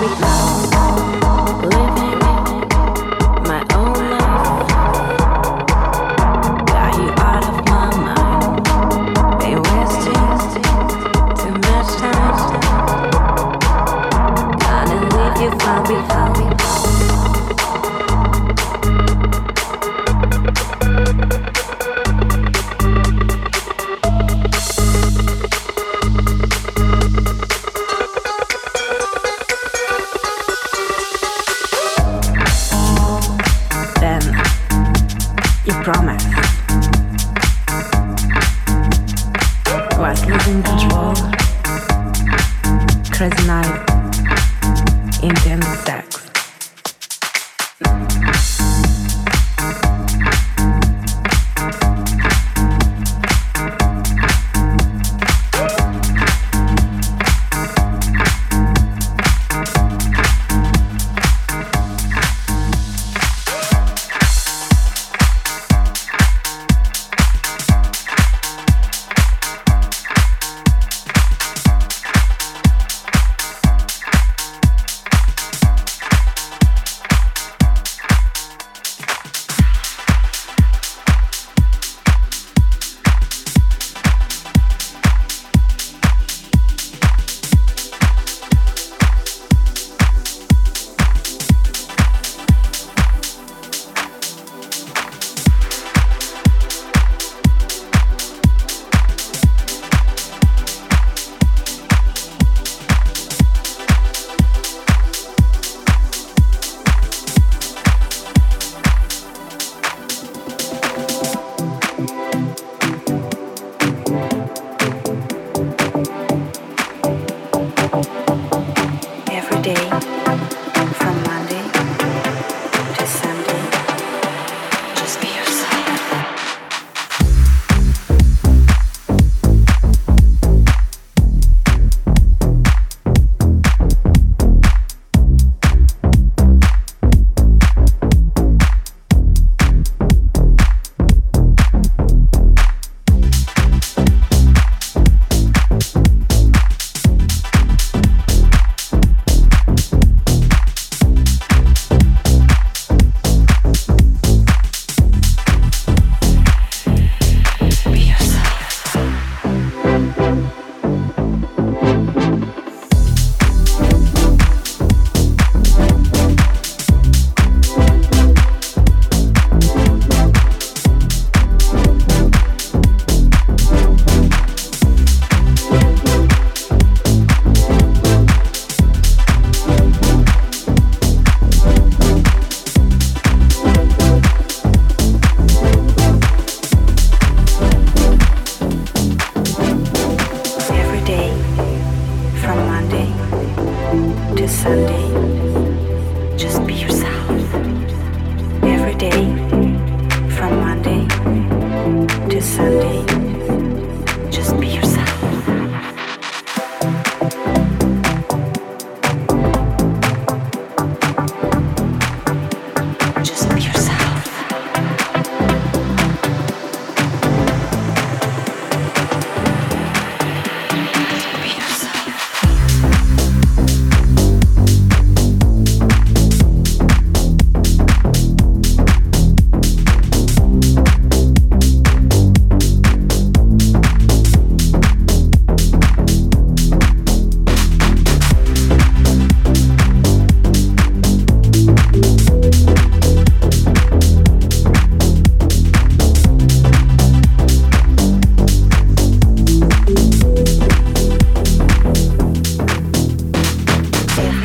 leave you far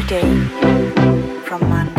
Imagine me there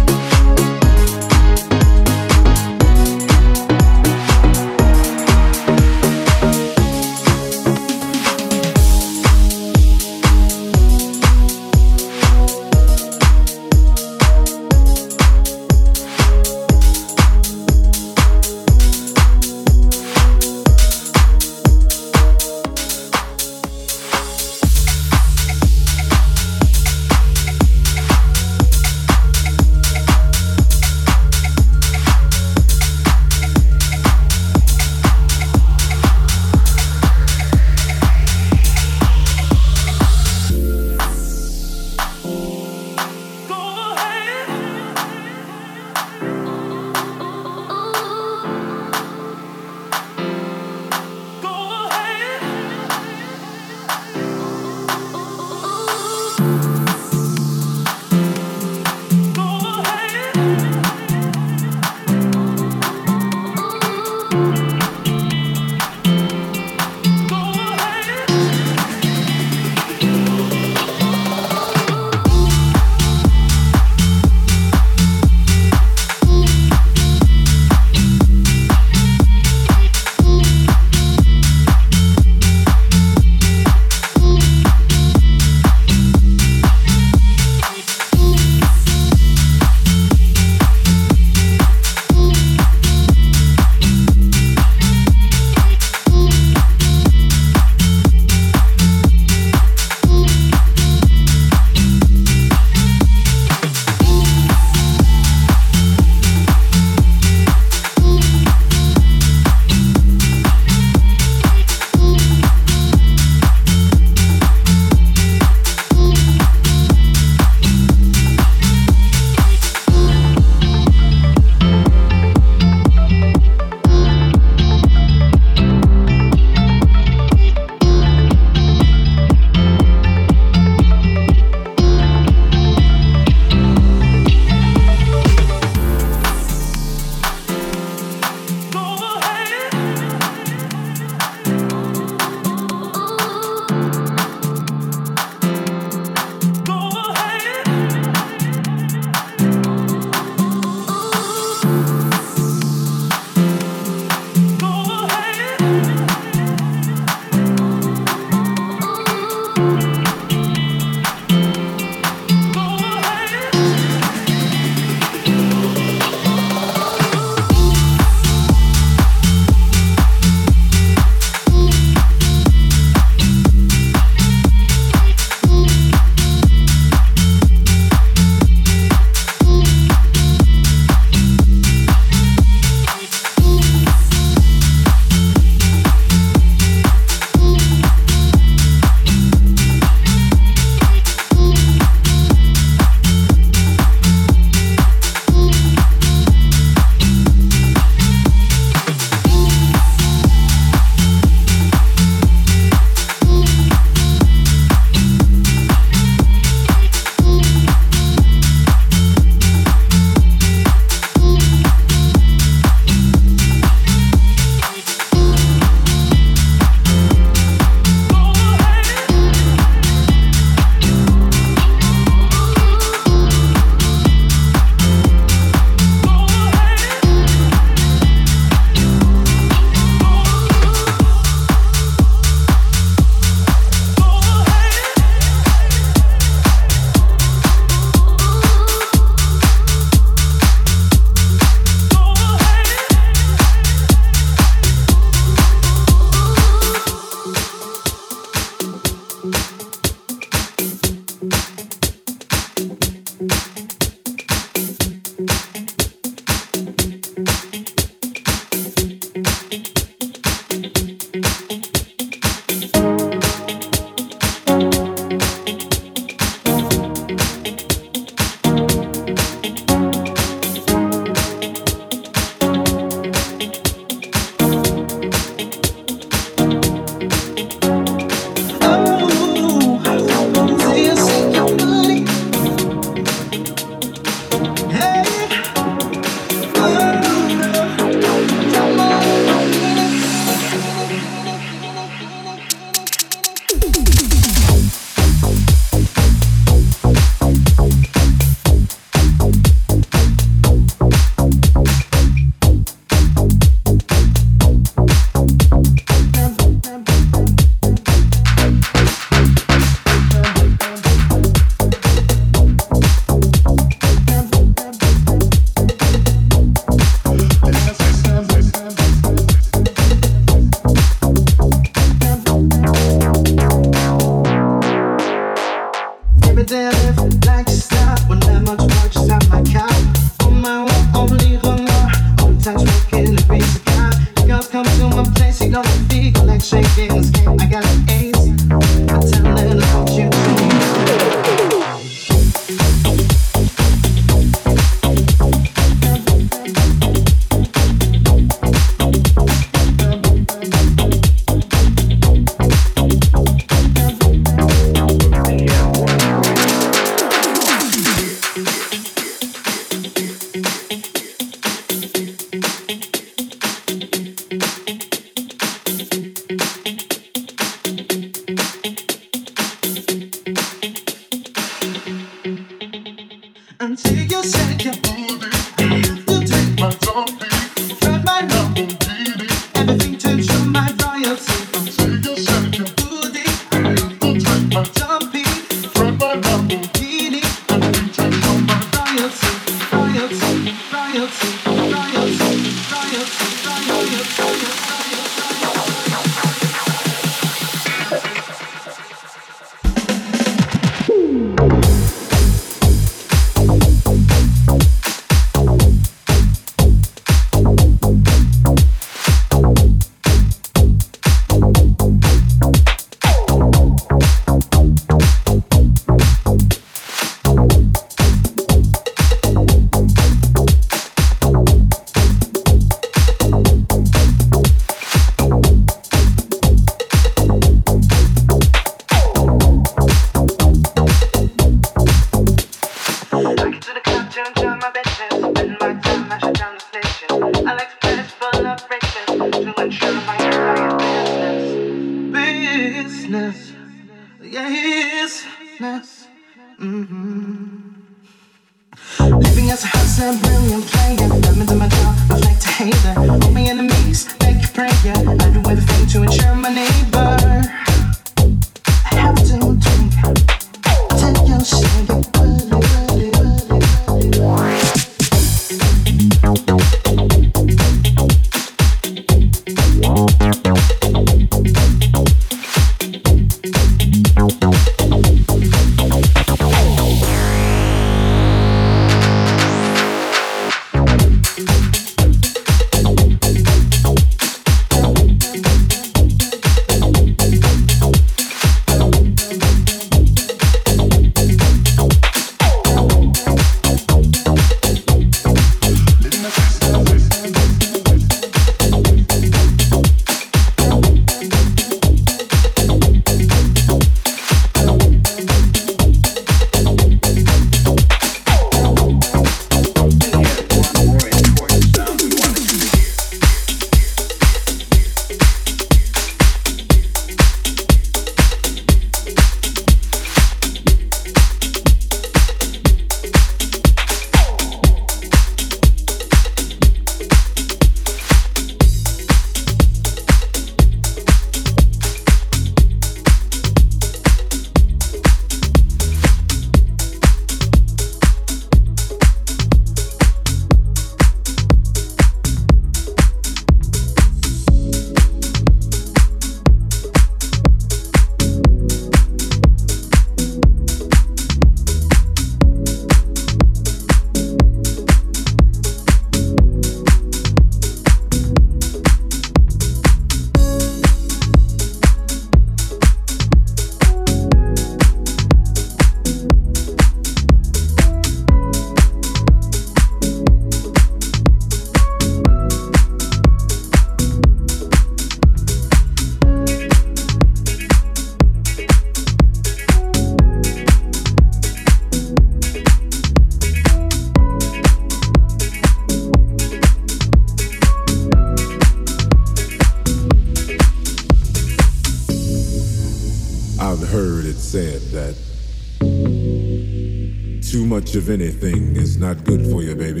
much of anything is not good for you, baby.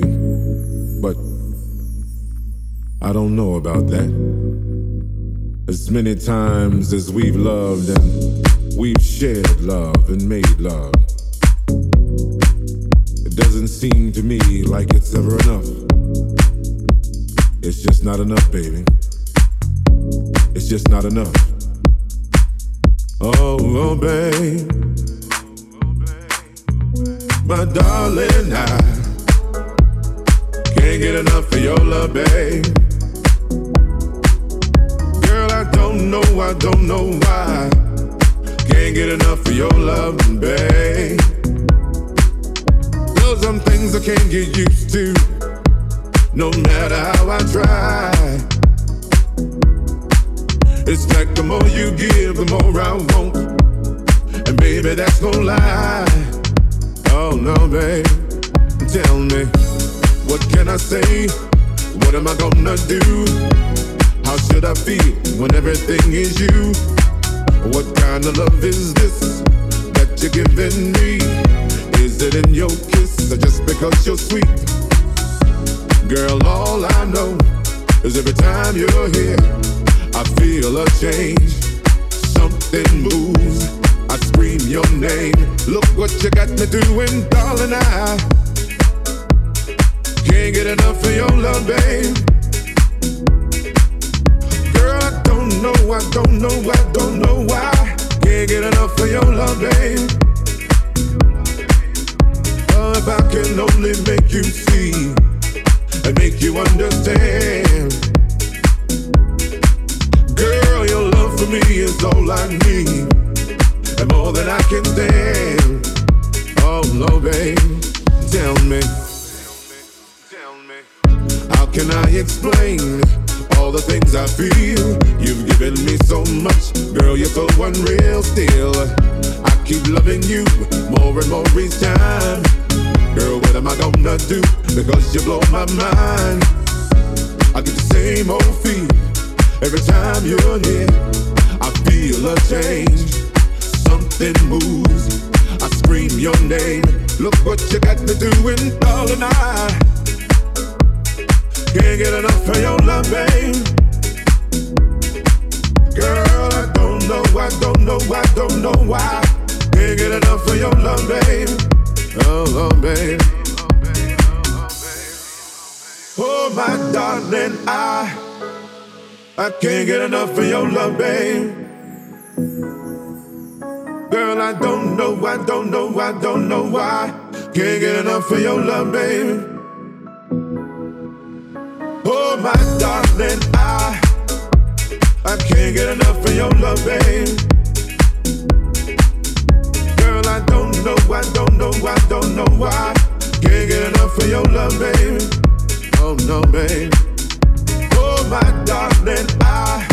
But I don't know about that. As many times as we've loved and we've shared love and same old feel Every time you're here, I feel a change. Something moves. I scream your name. Look what you got me doing, darling. I can't get enough of your love, babe. Girl, I don't know, I don't know, I don't know why. Can't get enough of your love, babe. Oh, oh, babe. My darling, I. I can't get enough of your love, babe. Girl, I don't know, I don't know, I don't know why. Can't get enough of your love, babe. Oh, my darling, I I can't get enough of your love, babe. Girl, I don't know, I don't know, I don't know why. Can't get enough of your love, babe. Oh no, babe my darling, I.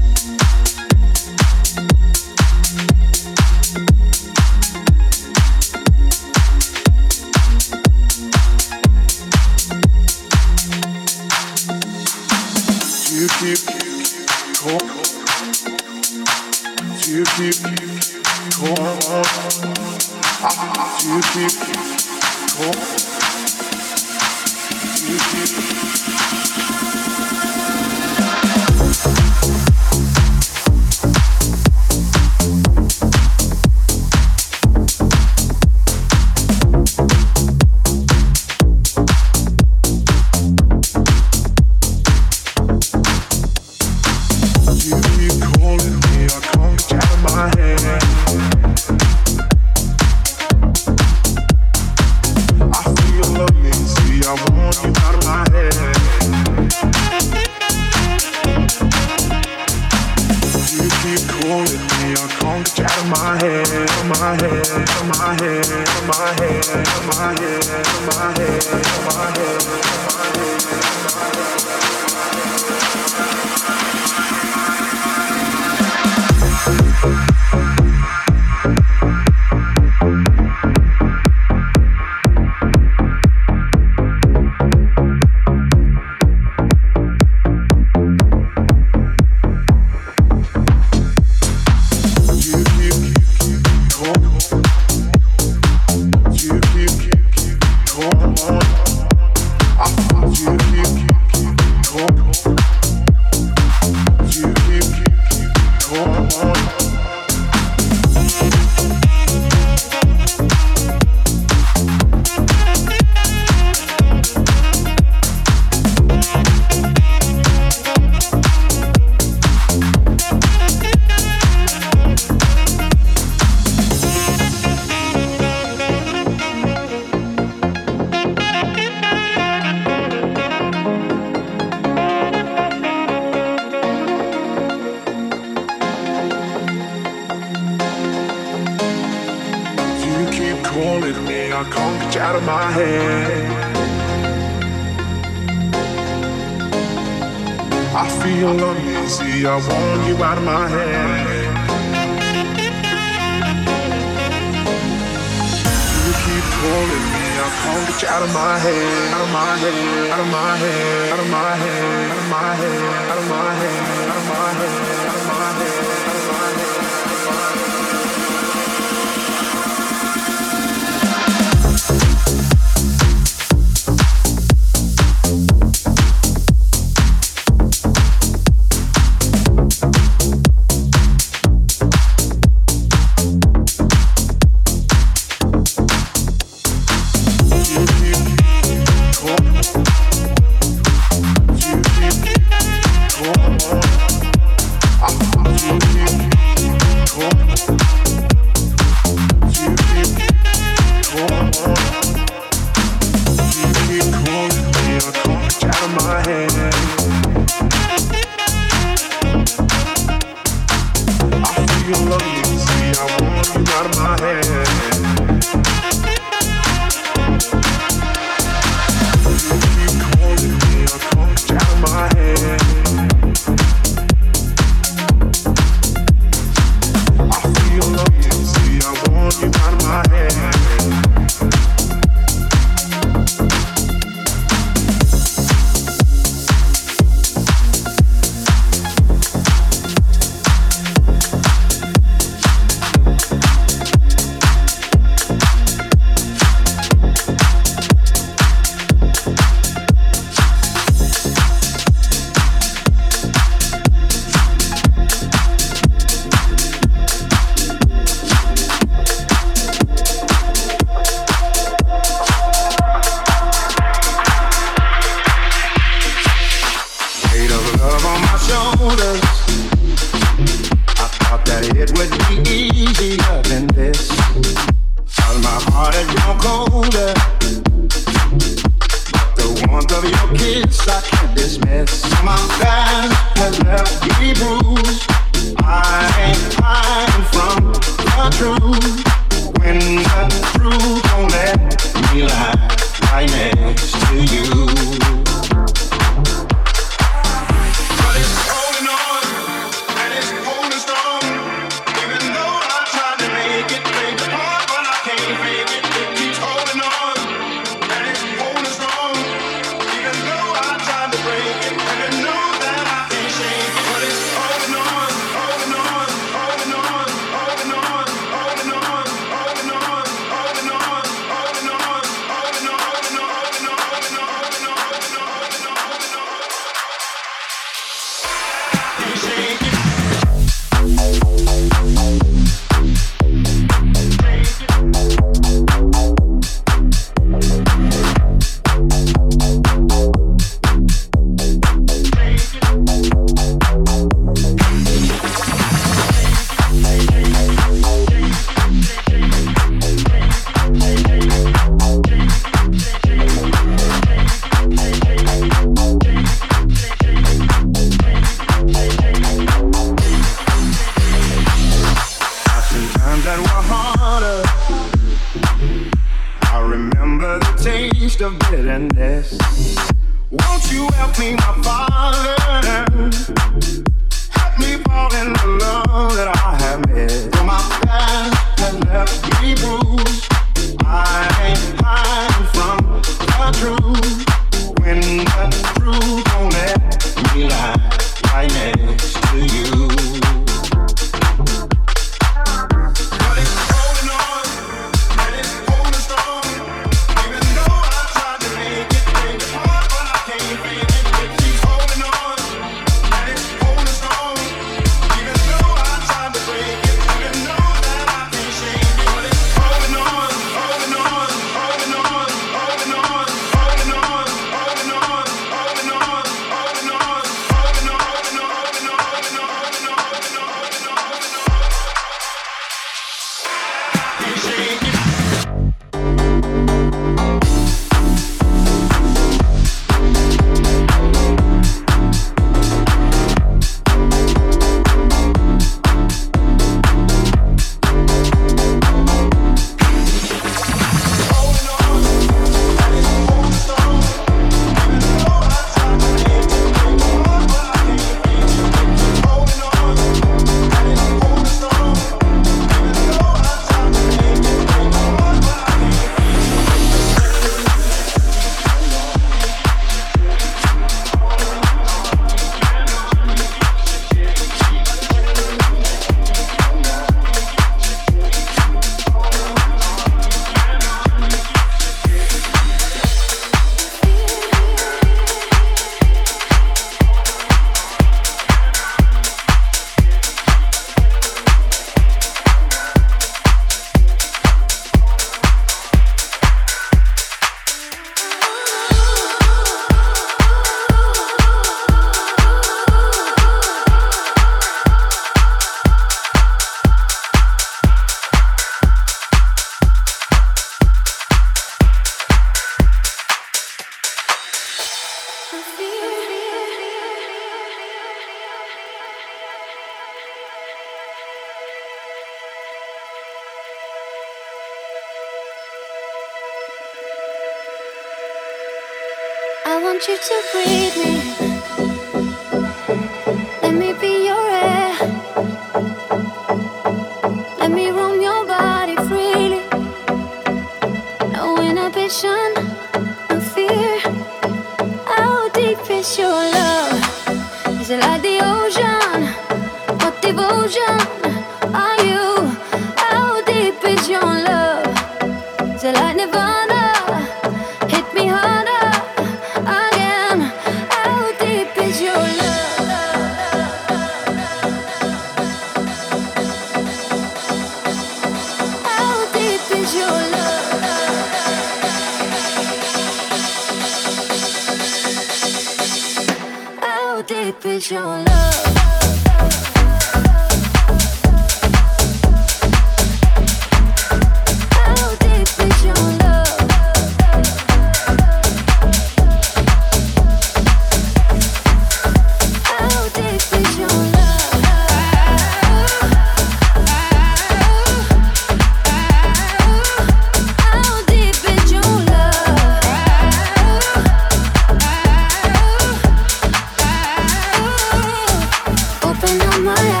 my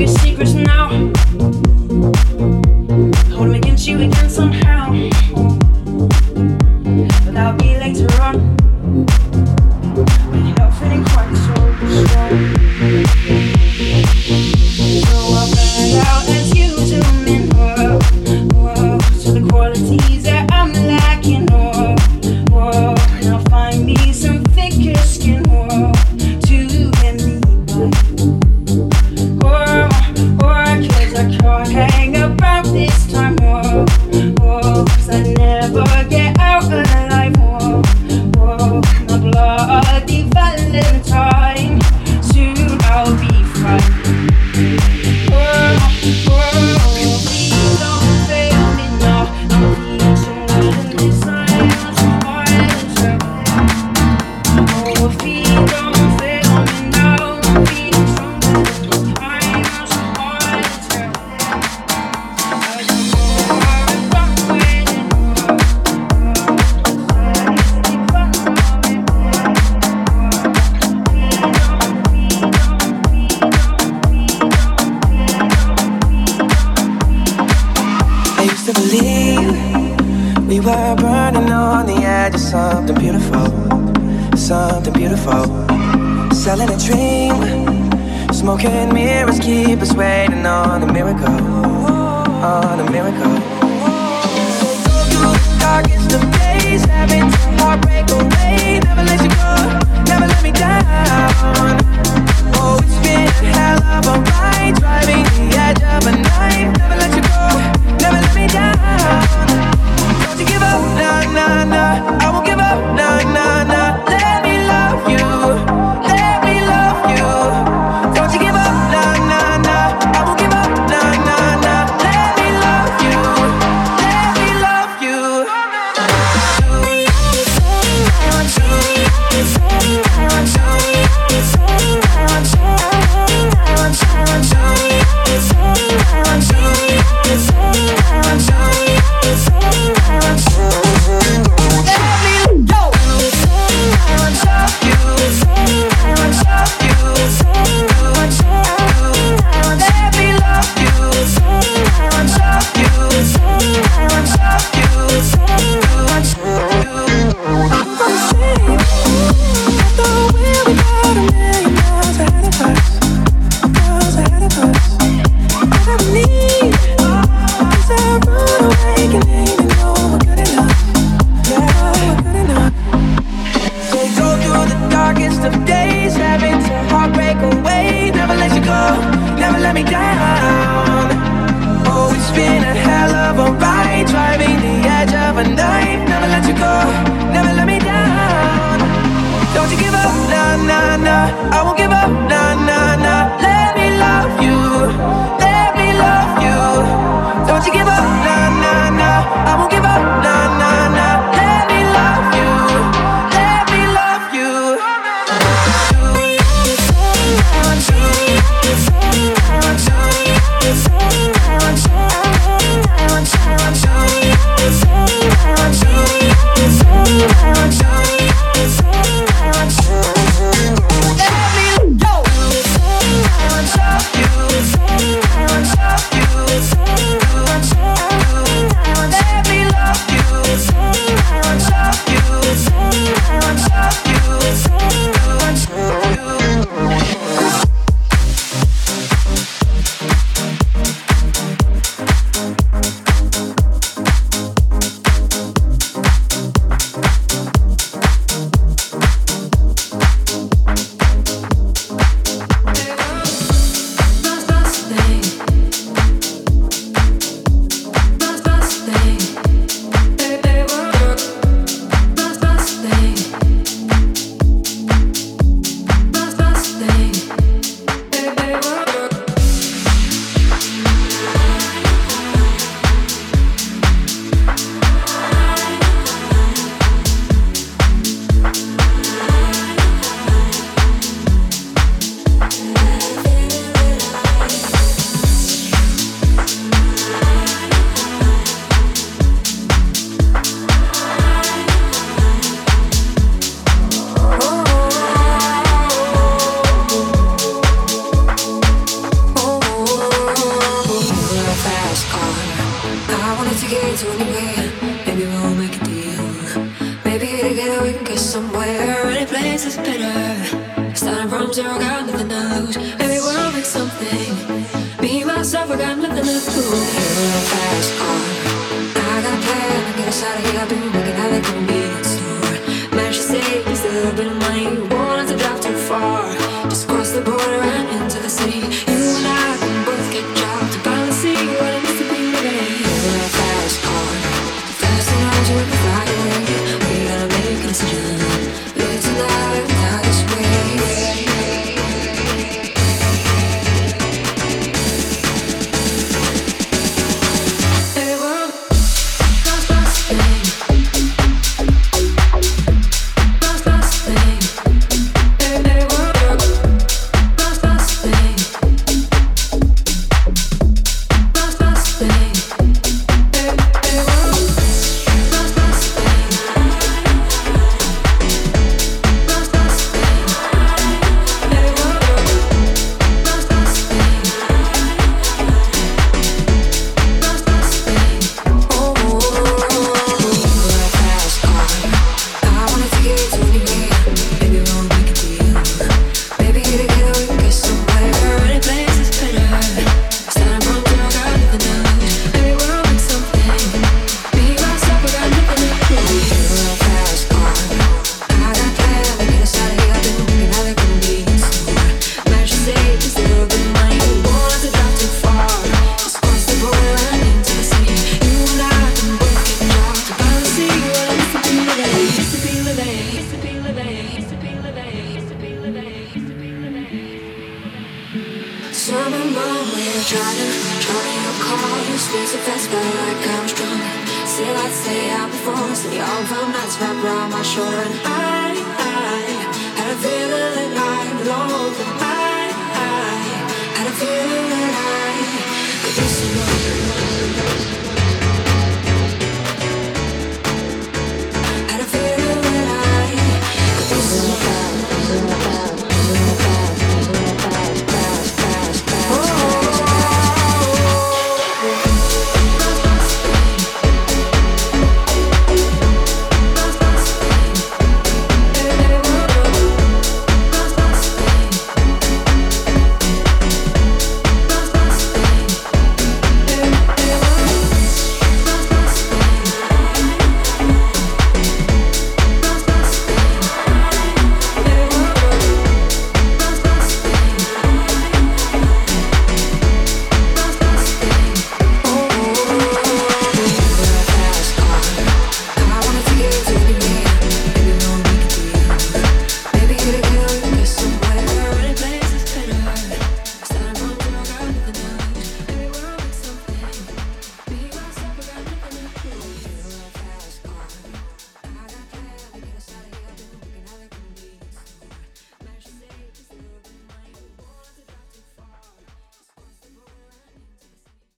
I secrets you